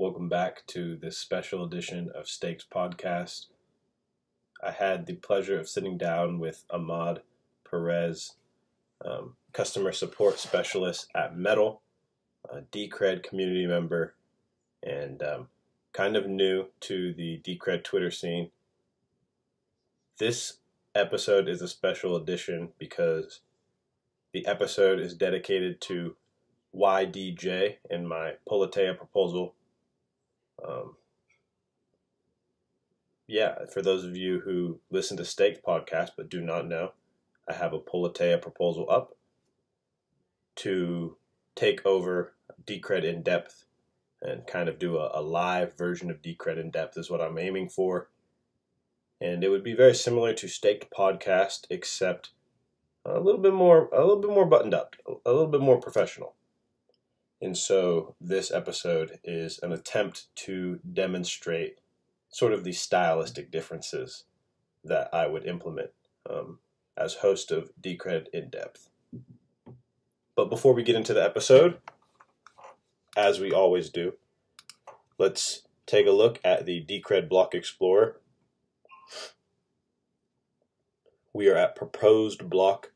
Welcome back to this special edition of Stakes Podcast. I had the pleasure of sitting down with Ahmad Pervez, um, customer support specialist at Metal, a Decred community member, and um, kind of new to the Decred Twitter scene. This episode is a special edition because the episode is dedicated to YDJ and my Politeia proposal. Um, yeah, for those of you who listen to Stakes podcast but do not know, I have a Politeia proposal up to take over Decred in depth and kind of do a, a live version of Decred in depth is what I'm aiming for. And it would be very similar to Staked podcast, except a little bit more, a little bit more buttoned up, a little bit more professional. And so this episode is an attempt to demonstrate sort of the stylistic differences that I would implement um, as host of Decred in depth. But before we get into the episode, as we always do, let's take a look at the Decred Block Explorer. We are at proposed block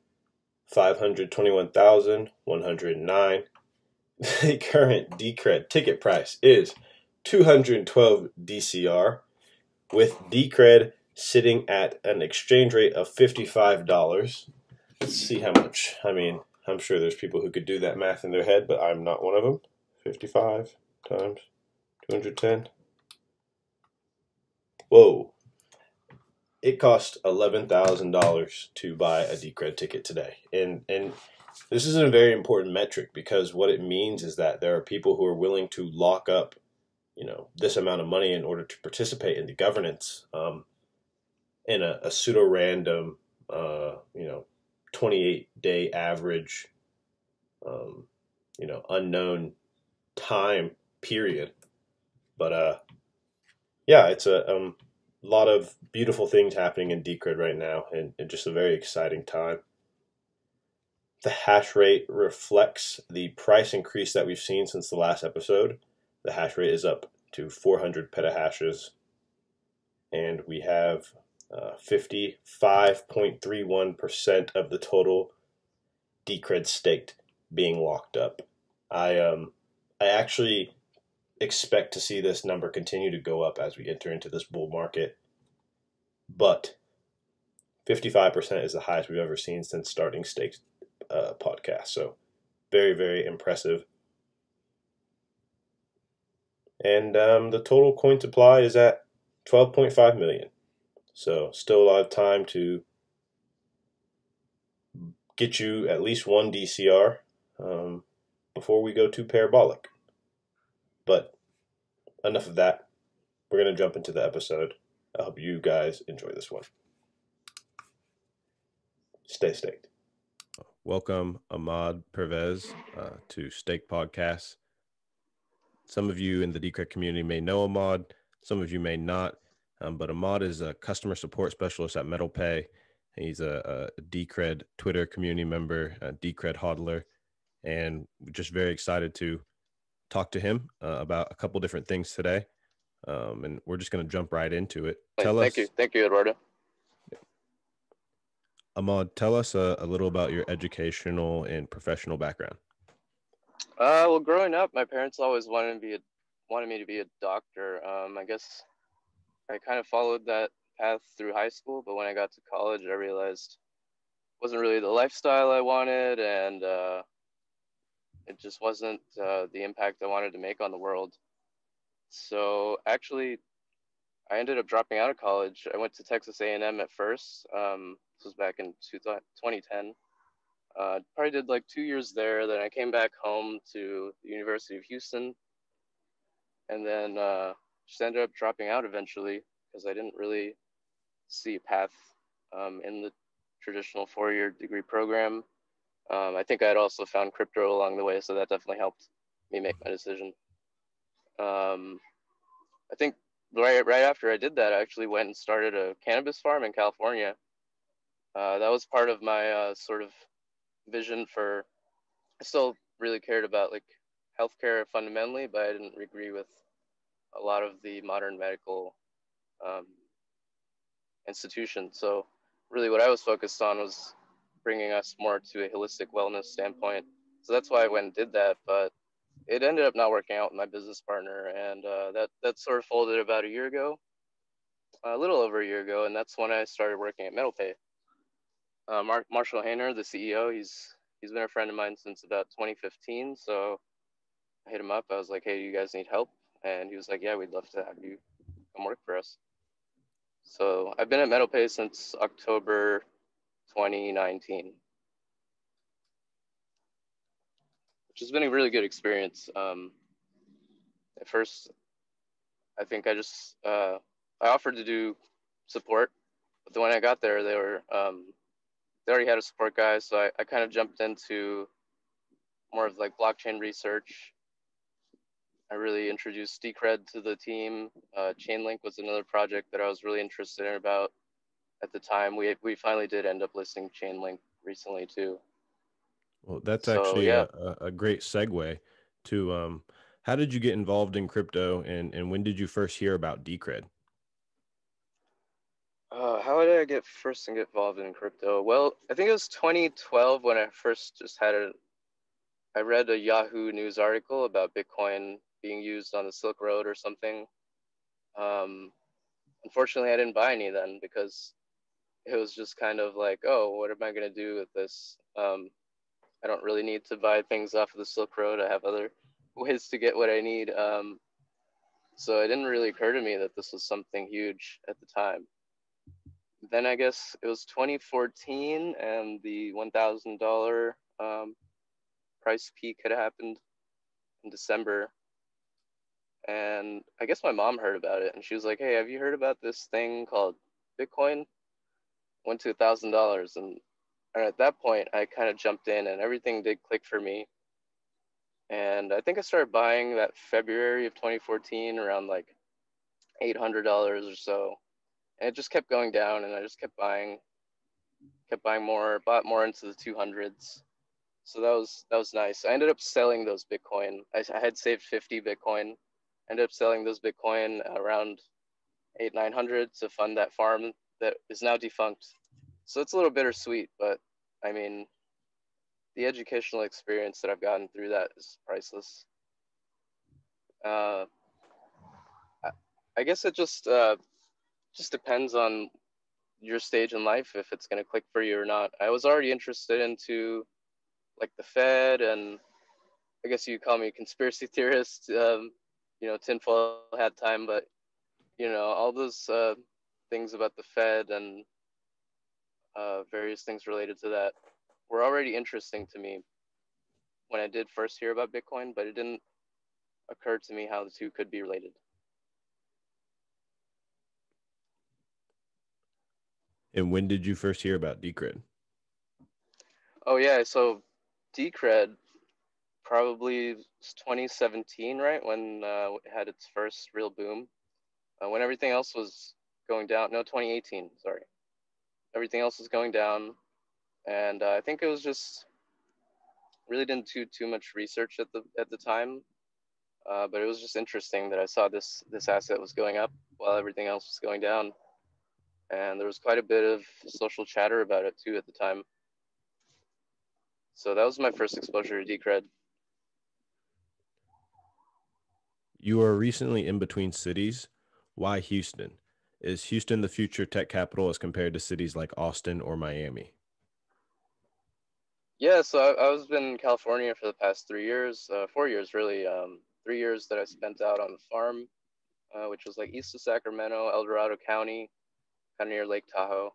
521,109. The current Decred ticket price is 212 DCR, with Decred sitting at an exchange rate of $55. Let's see how much. I mean, I'm sure there's people who could do that math in their head, but I'm not one of them. 55 times 210. Whoa. It cost $11,000 to buy a Decred ticket today. And and this is a very important metric because what it means is that there are people who are willing to lock up, you know, this amount of money in order to participate in the governance um, in a, a pseudo random, uh, you know, 28 day average, um, you know, unknown time period. But uh, yeah, it's a um, lot of beautiful things happening in Decred right now, and, and just a very exciting time. The hash rate reflects the price increase that we've seen since the last episode. The hash rate is up to 400 petahashes, and we have uh, 55.31% of the total Decred staked being locked up. I um I actually expect to see this number continue to go up as we enter into this bull market. But 55% is the highest we've ever seen since starting stakes uh, podcast. So very, very impressive. And um, the total coin supply is at 12.5 million. So still a lot of time to get you at least one DCR um, before we go too parabolic. But enough of that. We're going to jump into the episode. I hope you guys enjoy this one. Stay staked. Welcome, Ahmad Pervez, uh, to Stake Podcast. Some of you in the Decred community may know Ahmad, some of you may not. Um, but Ahmad is a customer support specialist at MetalPay. He's a, a Decred Twitter community member, a Decred hodler, and just very excited to talk to him uh, about a couple different things today. Um, and we're just going to jump right into it. Tell thank us, you, thank you, Eduardo. Ahmad, tell us a, a, little about your educational and professional background. Uh, well, growing up, my parents always wanted to be a, wanted me to be a doctor. Um, I guess I kind of followed that path through high school, but when I got to college, I realized wasn't really the lifestyle I wanted, and uh, it just wasn't uh, the impact I wanted to make on the world. So actually, I ended up dropping out of college. I went to Texas A&M at first. Um, was back in 2010. Uh, probably did like two years there. Then I came back home to the University of Houston, and then uh, just ended up dropping out eventually because I didn't really see a path um, in the traditional four-year degree program. Um, I think I had also found crypto along the way, so that definitely helped me make my decision. Um, I think right right after I did that, I actually went and started a cannabis farm in California. Uh, that was part of my uh, sort of vision for. I still really cared about like healthcare fundamentally, but I didn't agree with a lot of the modern medical um, institutions. So really, what I was focused on was bringing us more to a holistic wellness standpoint. So that's why I went and did that. But it ended up not working out with my business partner, and uh, that that sort of folded about a year ago, a little over a year ago, and that's when I started working at MetalPay. Uh, Mark Marshall Hayner, the CEO, he's he's been a friend of mine since about 2015. So I hit him up. I was like, "Hey, you guys need help?" And he was like, "Yeah, we'd love to have you come work for us." So I've been at MetalPay since October 2019. which has been a really good experience. Um, at first, I think I just uh, I offered to do support, but then when I got there, they were um, they already had a support guy, so I, I kind of jumped into more of like blockchain research. I really introduced Decred to the team. Uh, Chainlink was another project that I was really interested in about at the time. We we finally did end up listing Chainlink recently too. Well, that's so, actually yeah. a, a, great segue to um, how did you get involved in crypto and, and when did you first hear about Decred? Uh, how did I get first and get involved in crypto? Well, I think it was 2012 when I first just had a, I read a Yahoo News article about Bitcoin being used on the Silk Road or something. Um, unfortunately, I didn't buy any then because it was just kind of like, oh, what am I going to do with this? Um, I don't really need to buy things off of the Silk Road. I have other ways to get what I need. Um, so it didn't really occur to me that this was something huge at the time. Then I guess it was 2014 and the $1,000 um, price peak had happened in December. And I guess my mom heard about it and she was like, Hey, have you heard about this thing called Bitcoin? Went to thousand dollars and and at that point, I kind of jumped in and everything did click for me. And I think I started buying that February of 2014 around like $800 or so. And it just kept going down and I just kept buying, kept buying more, bought more into the 200s. So that was, that was nice. I ended up selling those Bitcoin. I, I had saved 50 Bitcoin, ended up selling those Bitcoin around eight, 900 to fund that farm that is now defunct so it's a little bittersweet, but I mean, the educational experience that I've gotten through that is priceless. Uh, I guess it just uh, just depends on your stage in life if it's going to click for you or not. I was already interested into like the Fed and I guess you call me a conspiracy theorist. Um, you know, tinfoil hat time, but you know all those uh, things about the Fed and uh, various things related to that were already interesting to me when I did first hear about Bitcoin, but it didn't occur to me how the two could be related. And when did you first hear about Decred? Oh yeah, so Decred probably 2017, right when uh, it had its first real boom, uh, when everything else was going down. No, 2018. Sorry everything else was going down, and uh, I think it was just really didn't do too much research at the at the time, uh, but it was just interesting that I saw this this asset was going up while everything else was going down, and there was quite a bit of social chatter about it too at the time. So that was my first exposure to Decred. You are recently in between cities. Why Houston? Is Houston the future tech capital as compared to cities like Austin or Miami? Yeah, so I, I was in California for the past three years, uh, four years really. Um, three years that I spent out on the farm, uh, which was like east of Sacramento, El Dorado County, kind of near Lake Tahoe.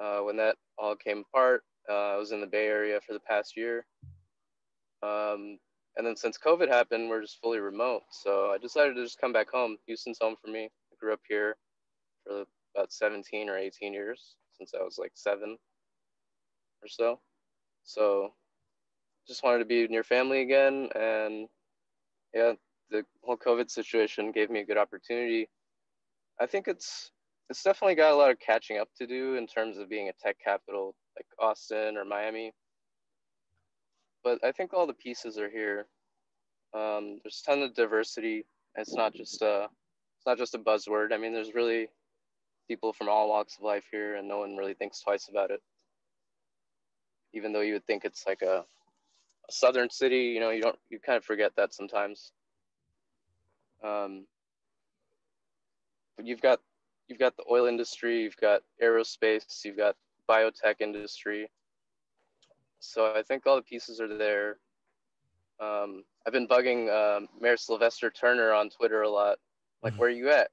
Uh, when that all came apart, uh, I was in the Bay Area for the past year. Um, and then since COVID happened, we're just fully remote. So I decided to just come back home. Houston's home for me. I grew up here for about 17 or 18 years since I was like seven or so. So just wanted to be near family again. And yeah, the whole COVID situation gave me a good opportunity. I think it's it's definitely got a lot of catching up to do in terms of being a tech capital like Austin or Miami. But I think all the pieces are here. Um, there's a ton of diversity. It's not just uh, it's not just a buzzword. I mean, there's really people from all walks of life here, and no one really thinks twice about it. Even though you would think it's like a, a southern city, you know, you don't you kind of forget that sometimes. Um, but you've got you've got the oil industry, you've got aerospace, you've got biotech industry. So I think all the pieces are there. Um, I've been bugging uh, Mayor Sylvester Turner on Twitter a lot. Like, mm-hmm. where are you at?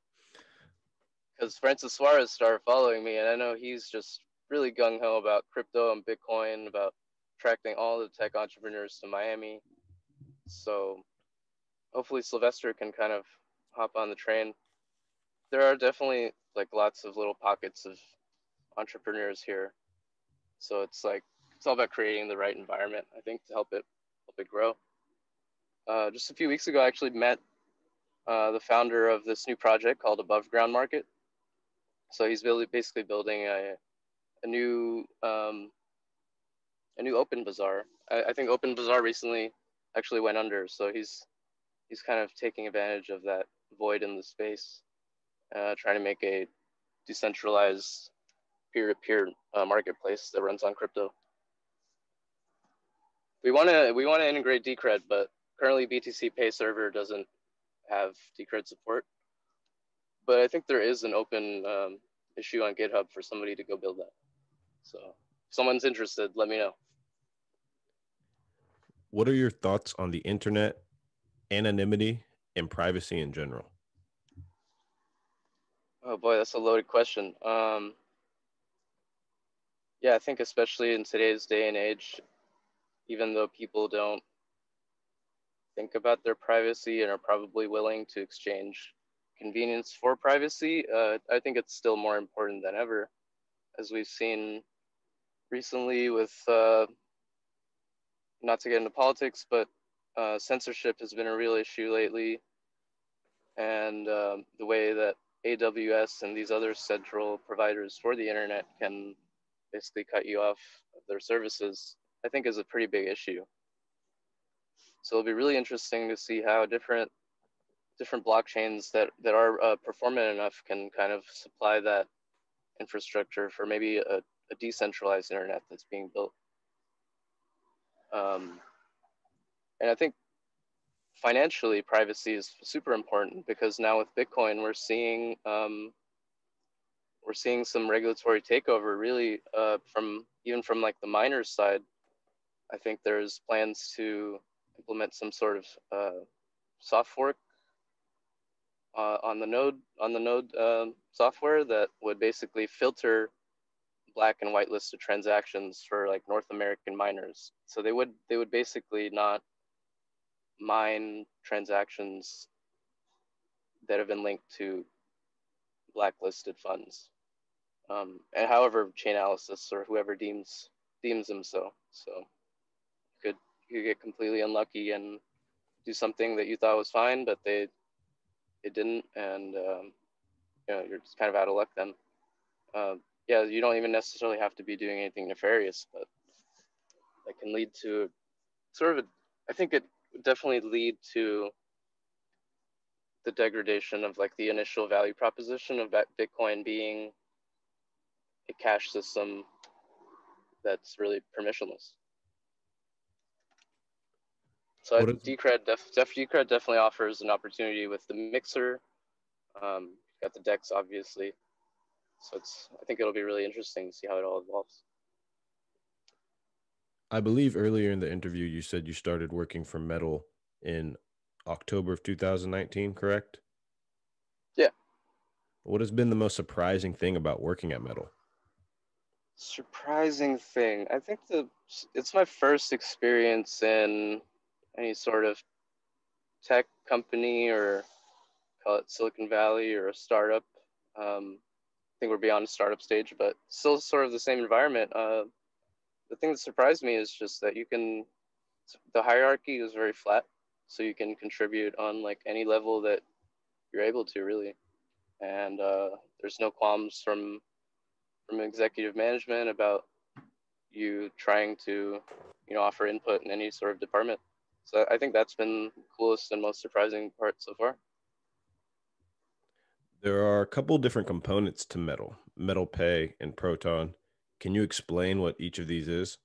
Because Francis Suarez started following me, and I know he's just really gung ho about crypto and Bitcoin, about attracting all the tech entrepreneurs to Miami. So hopefully Sylvester can kind of hop on the train. There are definitely like lots of little pockets of entrepreneurs here. So it's like it's all about creating the right environment, I think, to help it help it grow. Uh, just a few weeks ago, I actually met uh, the founder of this new project called Above Ground Market. So he's building, basically building a, a new um, a new open bazaar. I, I think Open Bazaar recently actually went under, so he's he's kind of taking advantage of that void in the space, uh, trying to make a decentralized peer-to-peer uh, marketplace that runs on crypto. We want to we want to integrate Decred, but currently BTC Pay server doesn't have Decred support. But I think there is an open um, issue on GitHub for somebody to go build that. So if someone's interested, let me know. What are your thoughts on the internet, anonymity, and privacy in general? Oh boy, that's a loaded question. Um, yeah, I think especially in today's day and age, even though people don't think about their privacy and are probably willing to exchange convenience for privacy, uh, I think it's still more important than ever, as we've seen recently with, uh, not to get into politics, but uh, censorship has been a real issue lately. And um, the way that AWS and these other central providers for the internet can basically cut you off of their services, I think is a pretty big issue. So it'll be really interesting to see how different different blockchains that that are uh, performant enough can kind of supply that infrastructure for maybe a, a decentralized internet that's being built. Um, and I think financially, privacy is super important because now with Bitcoin, we're seeing um, we're seeing some regulatory takeover really uh, from even from like the miners side. I think there's plans to implement some sort of uh, soft fork uh, on the node on the node um, software that would basically filter black and white listed transactions for like North American miners. So they would they would basically not mine transactions that have been linked to blacklisted funds. Um, and however Chainalysis or whoever deems deems them so. So you could you could get completely unlucky and do something that you thought was fine, but they it didn't, and um, you know you're just kind of out of luck then. Uh, yeah, you don't even necessarily have to be doing anything nefarious, but that can lead to sort of a. I think it definitely lead to the degradation of like the initial value proposition of Bitcoin being a cash system that's really permissionless. So what Decred, def, def, Decred definitely offers an opportunity with the mixer. Um, got the DEX, obviously. So it's I think it'll be really interesting to see how it all evolves. I believe earlier in the interview you said you started working for Metal in October of 2019, correct? Yeah. What has been the most surprising thing about working at Metal? Surprising thing. I think the it's my first experience in any sort of tech company or call it Silicon Valley or a startup. Um, I think we're beyond a startup stage, but still sort of the same environment. Uh, the thing that surprised me is just that you can, the hierarchy is very flat, so you can contribute on like any level that you're able to really, and uh, there's no qualms from from executive management about you trying to, you know, offer input in any sort of department. So I think that's been coolest and most surprising part so far. There are a couple different components to Metal, Metal Pay and Proton. Can you explain what each of these is?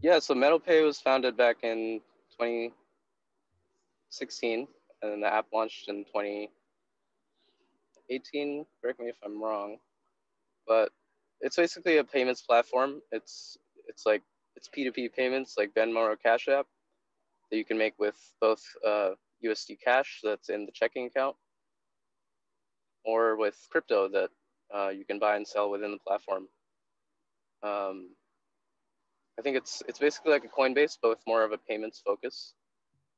Yeah, so Metal Pay was founded back in 2016, and then the app launched in 2018. Correct me if I'm wrong, but it's basically a payments platform. It's it's like it's P2P payments like Venmo or Cash App that you can make with both uh, USD Cash that's in the checking account or with crypto that uh, you can buy and sell within the platform. Um, I think it's it's basically like a Coinbase, but with more of a payments focus.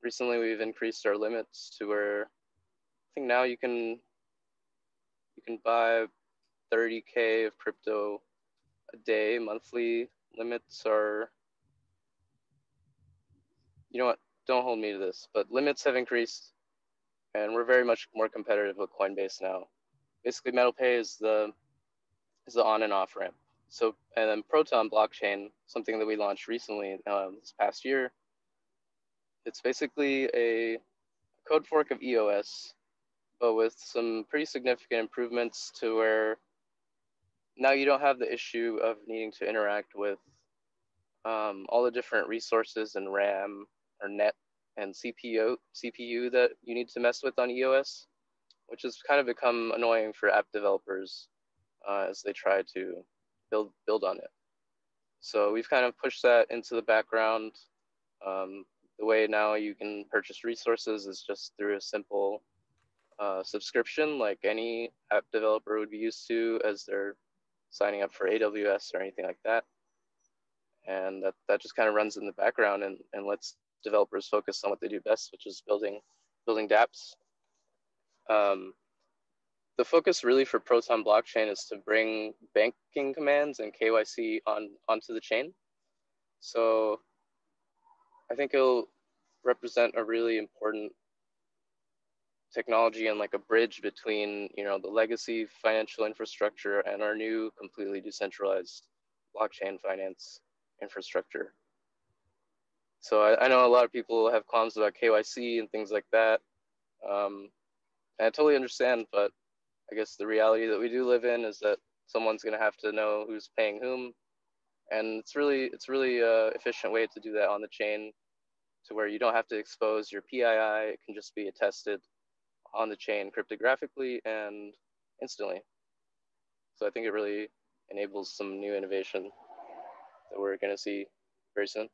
Recently, we've increased our limits to where I think now you can you can buy 30k of crypto a day. Monthly limits are you know what? Don't hold me to this, but limits have increased, and we're very much more competitive with Coinbase now. Basically, MetalPay is the is the on and off ramp. So, and then Proton blockchain, something that we launched recently uh, this past year. It's basically a code fork of EOS, but with some pretty significant improvements to where now you don't have the issue of needing to interact with um, all the different resources and RAM or net and CPU CPU that you need to mess with on EOS, which has kind of become annoying for app developers uh, as they try to build build on it. So we've kind of pushed that into the background. Um, the way now you can purchase resources is just through a simple uh, subscription, like any app developer would be used to as they're signing up for AWS or anything like that. And that, that just kind of runs in the background and, and lets developers focus on what they do best, which is building building dApps. Um, the focus really for Proton blockchain is to bring banking commands and KYC on onto the chain. So I think it'll represent a really important technology and like a bridge between you know the legacy financial infrastructure and our new completely decentralized blockchain finance infrastructure. So I, I, know a lot of people have qualms about KYC and things like that. Um, I totally understand, but I guess the reality that we do live in is that someone's going to have to know who's paying whom, and it's really it's really a efficient way to do that on the chain, to where you don't have to expose your PII. It can just be attested on the chain cryptographically and instantly. So I think it really enables some new innovation that we're going to see very soon.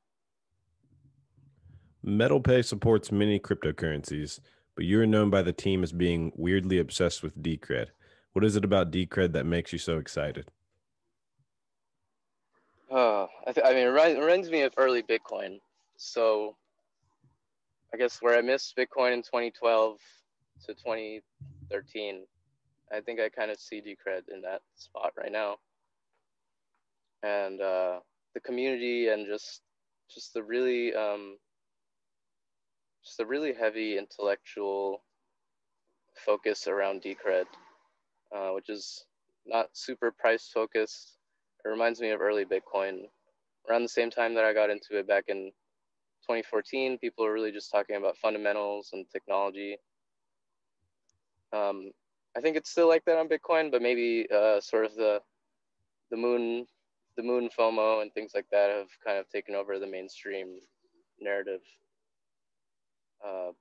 MetalPay supports many cryptocurrencies, but you're known by the team as being weirdly obsessed with Decred. What is it about Decred that makes you so excited? Uh, I, th- I mean, it reminds me of early Bitcoin. So I guess where I missed Bitcoin in 2012 to 2013, I think I kind of see Decred in that spot right now. And uh, the community and just just the really um, just a really heavy intellectual focus around Decred, uh, which is not super price focused. It reminds me of early Bitcoin. Around the same time that I got into it back in 2014, people were really just talking about fundamentals and technology. Um, I think it's still like that on Bitcoin, but maybe uh, sort of the the moon the moon FOMO and things like that have kind of taken over the mainstream narrative uh,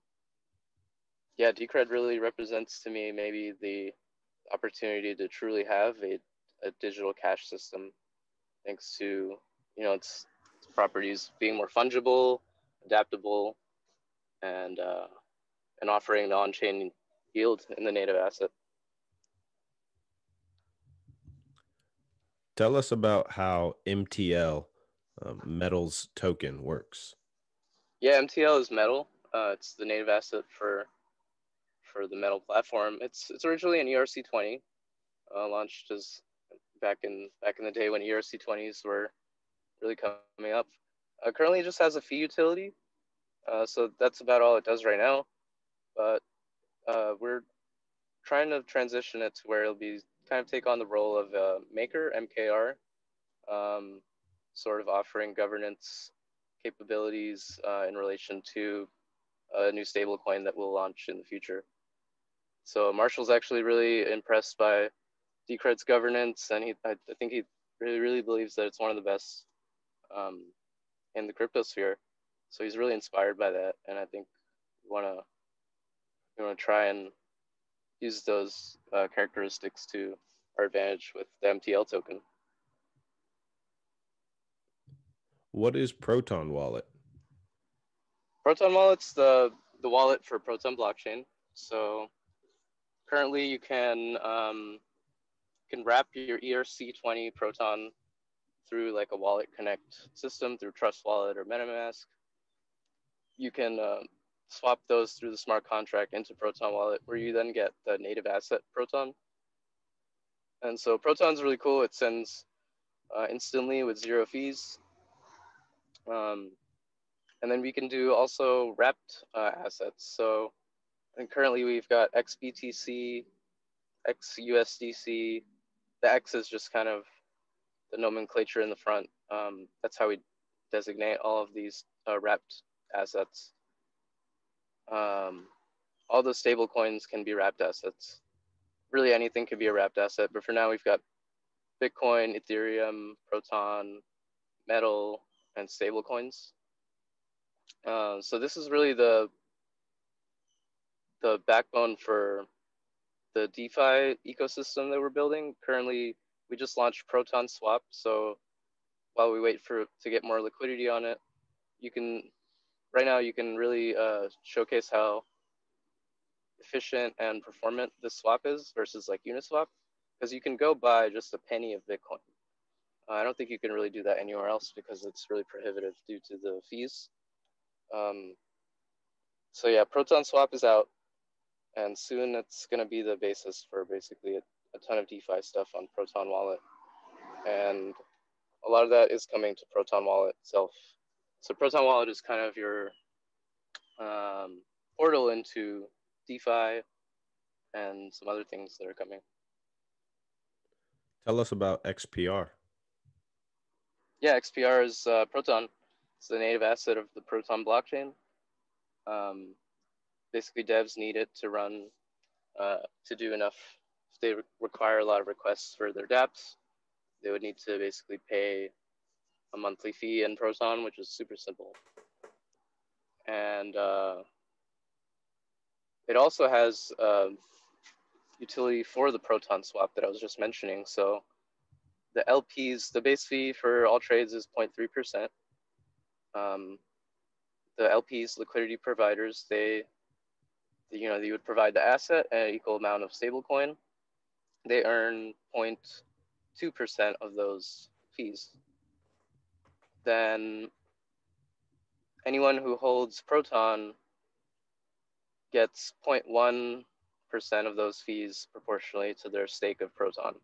yeah, Decred really represents to me maybe the opportunity to truly have a, a digital cash system, thanks to you know its, its properties being more fungible, adaptable, and uh, and offering the on-chain yield in the native asset. Tell us about how MTL um, Metals token works. Yeah, MTL is Metal. Uh, it's the native asset for for the metal platform. It's it's originally an ERC20, uh, launched as back in back in the day when ERC20s were really coming up. Uh, currently, it just has a fee utility, uh, so that's about all it does right now. But uh, we're trying to transition it to where it'll be kind of take on the role of a maker MKR, um, sort of offering governance capabilities uh, in relation to a new stablecoin that we'll launch in the future. So Marshall's actually really impressed by Decred's governance, and he I, I think he really really believes that it's one of the best um, in the crypto sphere. So he's really inspired by that, and I think we want to we want to try and use those uh, characteristics to our advantage with the MTL token. What is Proton Wallet? Proton Wallet's the the wallet for Proton blockchain. So currently, you can um, can wrap your ERC20 Proton through like a wallet connect system through Trust Wallet or MetaMask. You can uh, swap those through the smart contract into Proton Wallet, where you then get the native asset Proton. And so Proton's really cool. It sends uh, instantly with zero fees. Um, and then we can do also wrapped uh, assets. So and currently we've got XBTC, XUSDC. The X is just kind of the nomenclature in the front. Um, that's how we designate all of these uh, wrapped assets. Um, all the stable coins can be wrapped assets. Really anything can be a wrapped asset, but for now we've got Bitcoin, Ethereum, Proton, Metal, and stable coins. Uh, so this is really the the backbone for the DeFi ecosystem that we're building. Currently, we just launched Proton Swap. So while we wait for to get more liquidity on it, you can right now you can really uh, showcase how efficient and performant this swap is versus like Uniswap, because you can go buy just a penny of Bitcoin. Uh, I don't think you can really do that anywhere else because it's really prohibitive due to the fees. Um, so yeah, Proton Swap is out, and soon it's going to be the basis for basically a, a ton of DeFi stuff on Proton Wallet, and a lot of that is coming to Proton Wallet itself. So Proton Wallet is kind of your um, portal into DeFi and some other things that are coming. Tell us about XPR. Yeah, XPR is uh, Proton. It's the native asset of the Proton blockchain. Um, basically, devs need it to run, uh, to do enough. If they re- require a lot of requests for their dApps, they would need to basically pay a monthly fee in Proton, which is super simple. And uh, it also has uh, utility for the Proton swap that I was just mentioning. So the LPs, the base fee for all trades is 0.3%. Um, the LPs, liquidity providers, they, you know, they would provide the asset at an equal amount of stablecoin. They earn 0.2% of those fees. Then anyone who holds Proton gets 0.1% of those fees proportionally to their stake of Proton.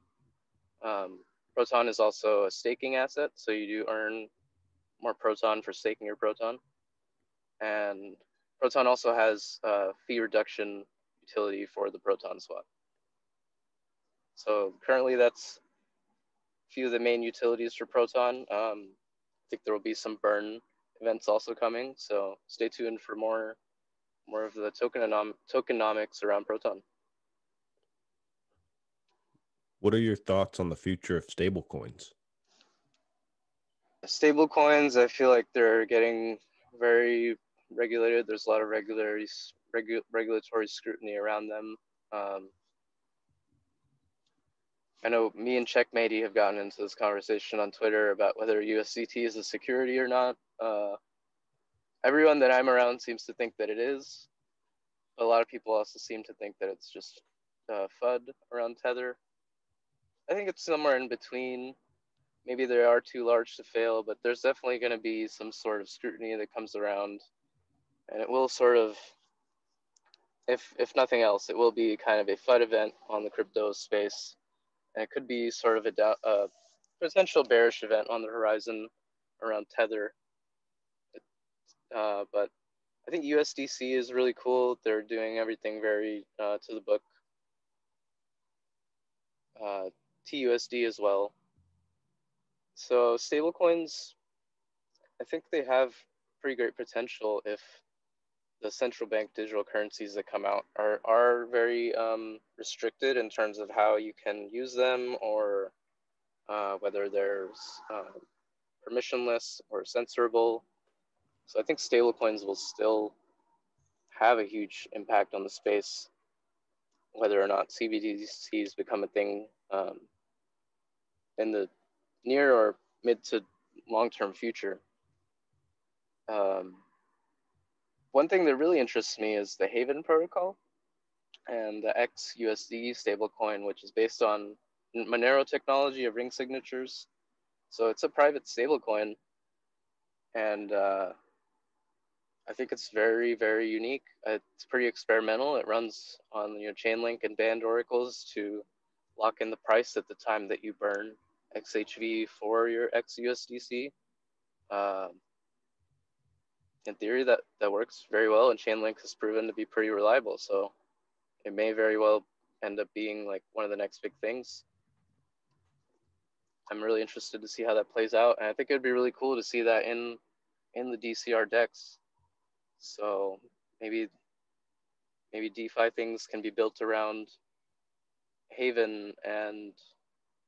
Um, Proton is also a staking asset, so you do earn more Proton for staking your Proton. And Proton also has fee reduction utility for the Proton swap. So currently that's a few of the main utilities for Proton. Um, I think there will be some burn events also coming, so stay tuned for more more of the tokenom- tokenomics around Proton. What are your thoughts on the future of stablecoins? Stable coins, I feel like they're getting very regulated. There's a lot of regulatory regu- regulatory scrutiny around them. Um, I know me and Checkmatey have gotten into this conversation on Twitter about whether USDT is a security or not. Uh, everyone that I'm around seems to think that it is. But a lot of people also seem to think that it's just uh, FUD around Tether. I think it's somewhere in between. Maybe they are too large to fail, but there's definitely going to be some sort of scrutiny that comes around, and it will sort of, if if nothing else, it will be kind of a FUD event on the crypto space, and it could be sort of a, a potential bearish event on the horizon around Tether. Uh, but I think USDC is really cool. They're doing everything very uh, to the book. Uh, TUSD as well. So stablecoins, I think they have pretty great potential if the central bank digital currencies that come out are are very um, restricted in terms of how you can use them or uh, whether there's uh, permissionless or censorable. So I think stablecoins will still have a huge impact on the space, whether or not CBDCs become a thing um, in the near or mid to long term future. Um, one thing that really interests me is the Haven protocol and the XUSD stablecoin, which is based on Monero technology of ring signatures. So it's a private stablecoin, and uh, I think it's very, very unique. It's pretty experimental. It runs on you know Chainlink and band oracles to lock in the price at the time that you burn XHV for your XUSDC. Um, in theory, that that works very well, and Chainlink has proven to be pretty reliable. So it may very well end up being like one of the next big things. I'm really interested to see how that plays out, and I think it'd be really cool to see that in in the DCR DEX. So maybe maybe DeFi things can be built around Haven and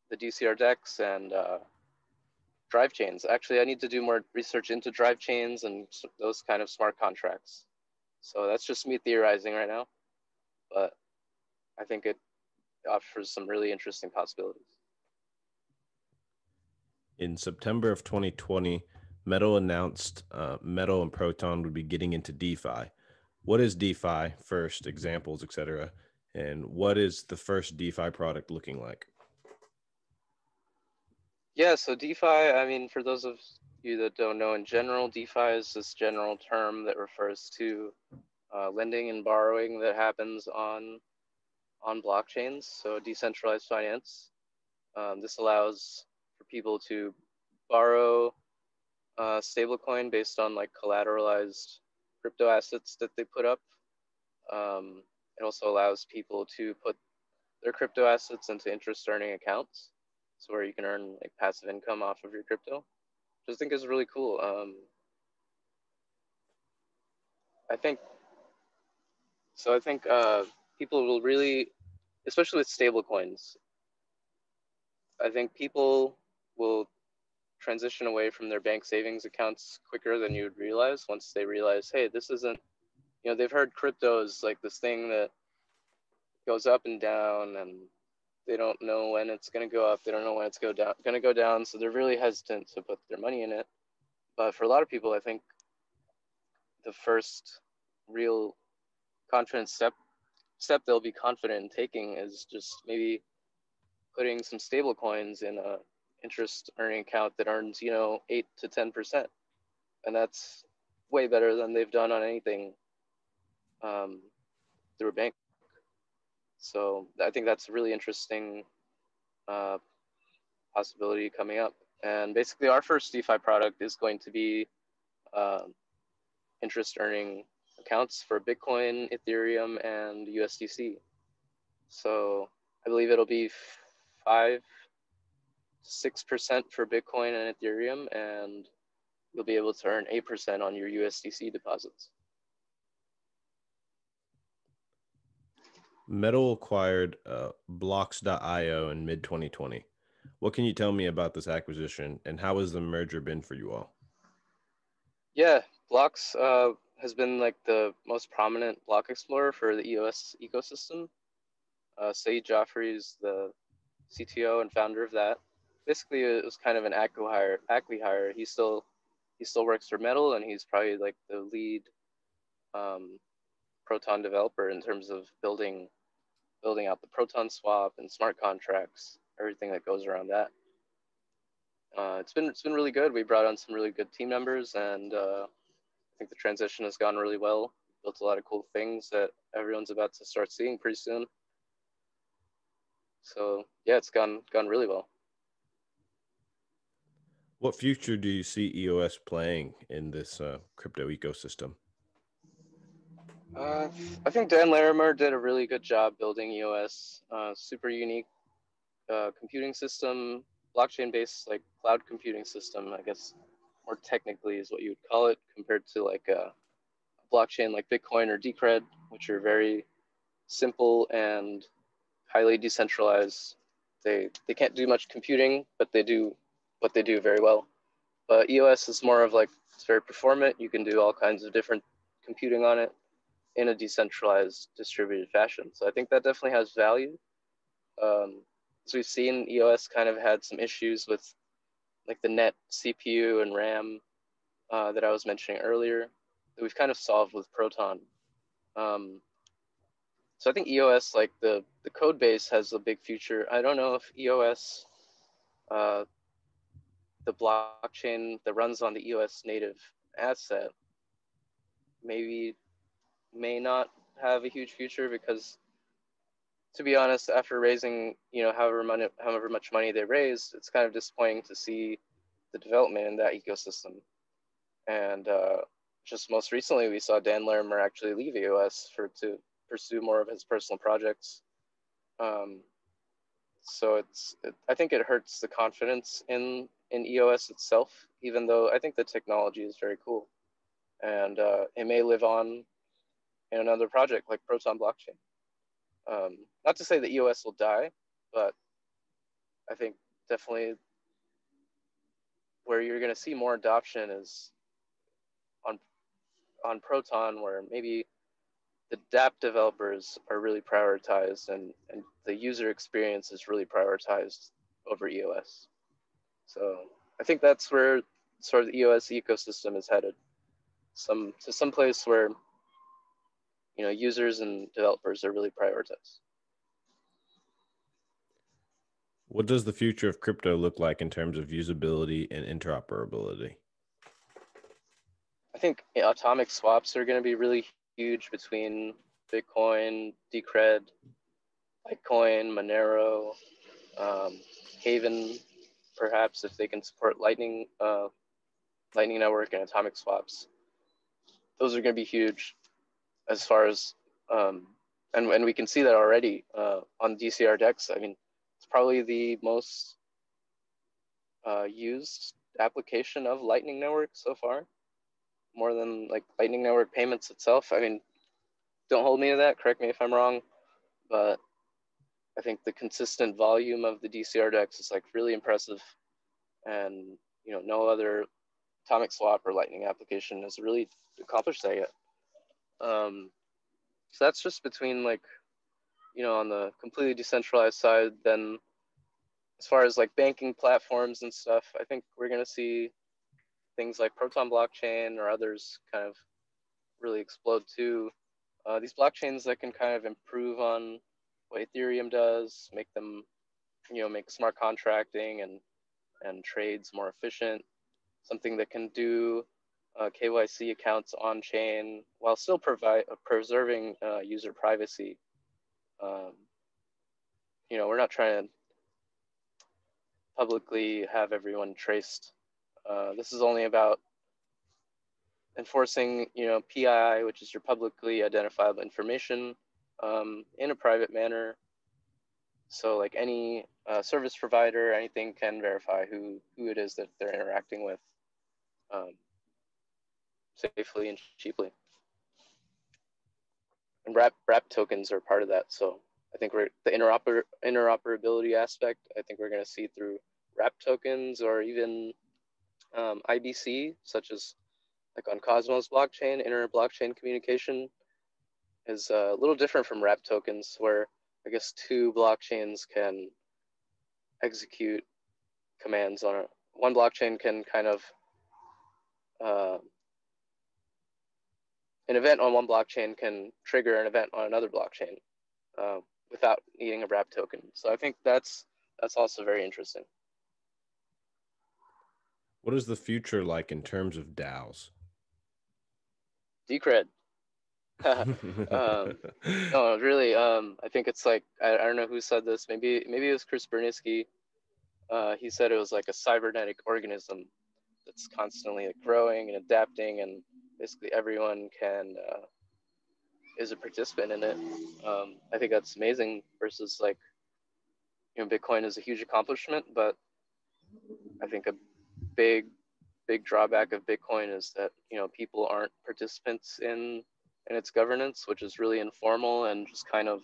the DCR DEX and uh, drive chains. Actually, I need to do more research into drive chains and those kind of smart contracts. So that's just me theorizing right now, but I think it offers some really interesting possibilities. In September of 2020, Metal announced uh, Metal and Proton would be getting into DeFi. What is DeFi? First, examples, etc. And what is the first DeFi product looking like? Yeah, so DeFi, I mean, for those of you that don't know, in general, DeFi is this general term that refers to uh, lending and borrowing that happens on on blockchains, so decentralized finance. Um, this allows for people to borrow uh, stablecoin based on like collateralized crypto assets that they put up. Um, it also allows people to put their crypto assets into interest earning accounts so where you can earn like passive income off of your crypto, which I think is really cool. Um, I think so. I think uh, people will really, especially with stable coins. I think people will transition away from their bank savings accounts quicker than you would realize once they realize, hey, this isn't, you know, they've heard crypto is like this thing that goes up and down and they don't know when it's going to go up. They don't know when it's go down, going to go down. So they're really hesitant to put their money in it. But for a lot of people, I think the first real confident step step they'll be confident in taking is just maybe putting some stable coins in a interest earning account that earns you know 8 to 10 percent and that's way better than they've done on anything um, through a bank so I think that's a really interesting uh, possibility coming up. And basically, our first DeFi product is going to be uh, interest earning accounts for Bitcoin, Ethereum, and USDC. So I believe it'll be five six percent for Bitcoin and Ethereum, and you'll be able to earn eight percent on your USDC deposits. Metal acquired uh, Bloks.io in mid 2020. What can you tell me about this acquisition and how has the merger been for you all? Yeah, Bloks uh, has been like the most prominent block explorer for the EOS ecosystem. Uh, Syed Jafri is the CTO and founder of that. Basically, it was kind of an acqui-hire. Acqui-hire. He still he still works for Metal, and he's probably like the lead um, Proton developer in terms of building building out the Proton swap and smart contracts, everything that goes around that. Uh, it's been it's been really good. We brought on some really good team members, and uh, I think the transition has gone really well. Built a lot of cool things that everyone's about to start seeing pretty soon. So yeah, it's gone gone really well. What future do you see EOS playing in this uh, crypto ecosystem? Uh, I think Dan Larimer did a really good job building EOS. Uh, super unique uh, computing system, blockchain-based like cloud computing system. I guess more technically is what you would call it, compared to like a blockchain like Bitcoin or Decred, which are very simple and highly decentralized. They they can't do much computing, but they do what they do very well. But EOS is more of like it's very performant. You can do all kinds of different computing on it in a decentralized distributed fashion. So I think that definitely has value. Um, as we've seen, EOS kind of had some issues with like the net CPU and RAM uh, that I was mentioning earlier that we've kind of solved with Proton. Um, so I think EOS, like the, the code base has a big future. I don't know if EOS, uh, the blockchain that runs on the EOS native asset, maybe may not have a huge future because to be honest, after raising, you know, however money, however much money they raised, it's kind of disappointing to see the development in that ecosystem. And uh, just most recently, we saw Dan Larimer actually leave EOS for to pursue more of his personal projects. Um, so it's, it, I think it hurts the confidence in in EOS itself, even though I think the technology is very cool, and uh, it may live on in another project like Proton Blockchain. Um, not to say that EOS will die, but I think definitely where you're going to see more adoption is on on Proton, where maybe the dApp developers are really prioritized and, and the user experience is really prioritized over EOS. So I think that's where sort of the EOS ecosystem is headed. Some to some place where you know users and developers are really prioritized. What does the future of crypto look like in terms of usability and interoperability? I think atomic swaps are going to be really huge between Bitcoin, Decred, Litecoin, Monero, um, Haven, perhaps if they can support Lightning, uh, Lightning Network and atomic swaps. Those are going to be huge as far as, um, and, and we can see that already uh, on DCR DEX. I mean, it's probably the most uh, used application of Lightning Network so far, more than like Lightning Network payments itself. I mean, don't hold me to that. Correct me if I'm wrong, but I think the consistent volume of the DCR DEX is like really impressive, and you know, no other atomic swap or Lightning application has really accomplished that yet. Um, so that's just between like you know, on the completely decentralized side, then as far as like banking platforms and stuff, I think we're going to see things like Proton blockchain or others kind of really explode too. Uh, these blockchains that can kind of improve on what Ethereum does, make them, you know, make smart contracting and and trades more efficient. Something that can do uh, KYC accounts on chain while still provide uh, preserving uh, user privacy um, you know, we're not trying to publicly have everyone traced. Uh, this is only about enforcing, you know, PII, which is your publicly identifiable information, um, in a private manner. So, like any uh, service provider, anything can verify who who it is that they're interacting with um, safely and cheaply and wrap wrap tokens are part of that. So I think we're the interoper interoperability aspect. I think we're going to see through wrap tokens or even um, IBC, such as like on Cosmos blockchain, inter blockchain communication is a little different from wrap tokens, where I guess two blockchains can execute commands on a one blockchain can kind of uh, an event on one blockchain can trigger an event on another blockchain uh, without needing a wrap token. So I think that's that's also very interesting. What is the future like in terms of DAOs? Decred. um, no, really. Um, I think it's like I, I, don't know who said this. Maybe maybe it was Chris Burniske. Uh, he said it was like a cybernetic organism that's constantly like, growing and adapting and basically everyone can uh, is a participant in it. Um, I think that's amazing. Versus like, you know, Bitcoin is a huge accomplishment, but I think a big, big drawback of Bitcoin is that you know people aren't participants in in its governance, which is really informal and just kind of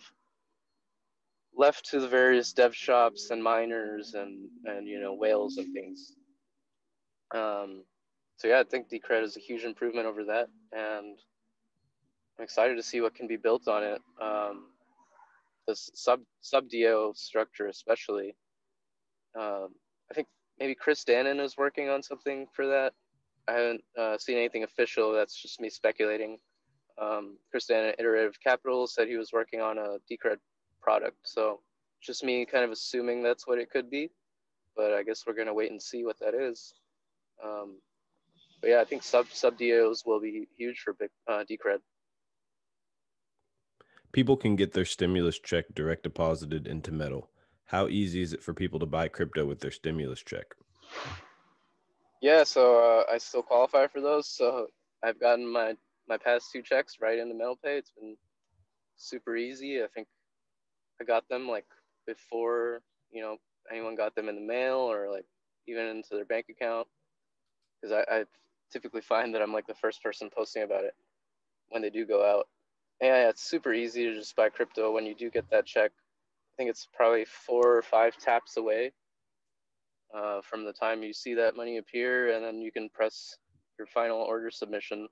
left to the various dev shops and miners and and you know whales and things. Um, so yeah, I think Decred is a huge improvement over that, and I'm excited to see what can be built on it. Um, the sub sub DAO structure, especially. Um, I think maybe Chris Dannen is working on something for that. I haven't uh, seen anything official. That's just me speculating. Um, Chris Dannen, Iterative Capital, said he was working on a Decred product. So just me kind of assuming that's what it could be. But I guess we're gonna wait and see what that is. Um, but yeah, I think sub sub DAOs will be huge for big uh, Decred. People can get their stimulus check direct deposited into Metal. How easy is it for people to buy crypto with their stimulus check? Yeah, so uh, I still qualify for those. So I've gotten my my past two checks right into MetalPay. It's been super easy. I think I got them like before you know anyone got them in the mail or like even into their bank account because I, I typically find that I'm like the first person posting about it when they do go out. Yeah, it's super easy to just buy crypto when you do get that check. I think it's probably four or five taps away uh, from the time you see that money appear, and then you can press your final order submission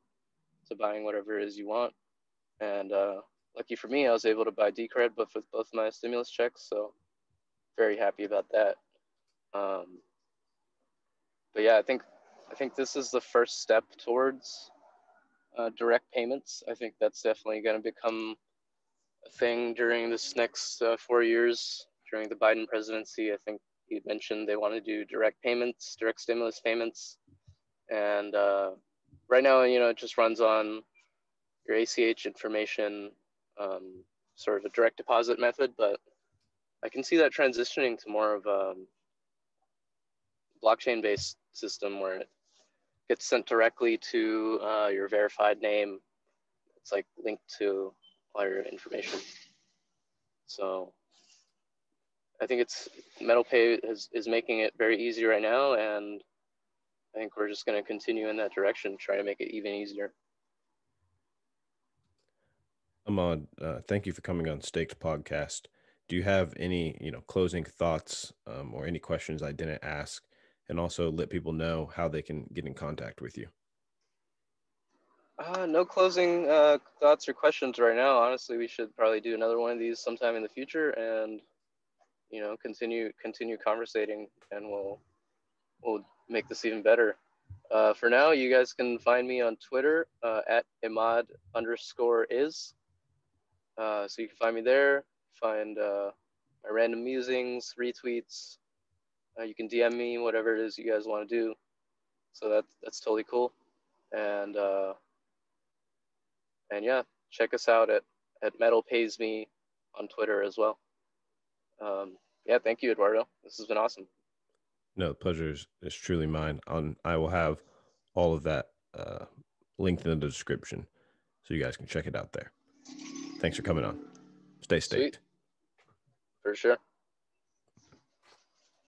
to buying whatever it is you want. And uh, lucky for me, I was able to buy Decred, but with both my stimulus checks, so very happy about that. Um, but yeah, I think I think this is the first step towards uh, direct payments. I think that's definitely going to become a thing during this next uh, four years during the Biden presidency. I think he mentioned they want to do direct payments, direct stimulus payments, and uh, right now, you know, it just runs on your ACH information, um, sort of a direct deposit method, but I can see that transitioning to more of a blockchain based system where it gets sent directly to uh, your verified name. It's like linked to all your information. So I think it's MetalPay is, is making it very easy right now, and I think we're just going to continue in that direction, try to make it even easier. Ahmad, uh, thank you for coming on Staked Podcast. Do you have any, you know, closing thoughts um, or any questions I didn't ask, and also let people know how they can get in contact with you? Uh, no closing uh, thoughts or questions right now. Honestly, we should probably do another one of these sometime in the future, and you know, continue continue conversating, and we'll we'll make this even better. Uh, for now, you guys can find me on Twitter uh, at imad underscore is. Uh, so you can find me there, find uh, my random musings, retweets. Uh, you can DM me, whatever it is you guys want to do. So that, that's totally cool. And, uh, and yeah, check us out at, at Metal Pays Me on Twitter as well. Um, yeah, thank you, Eduardo. This has been awesome. No, the pleasure is, is truly mine. On I will have all of that uh, linked in the description, so you guys can check it out there. Thanks for coming on. Stay staked. For sure.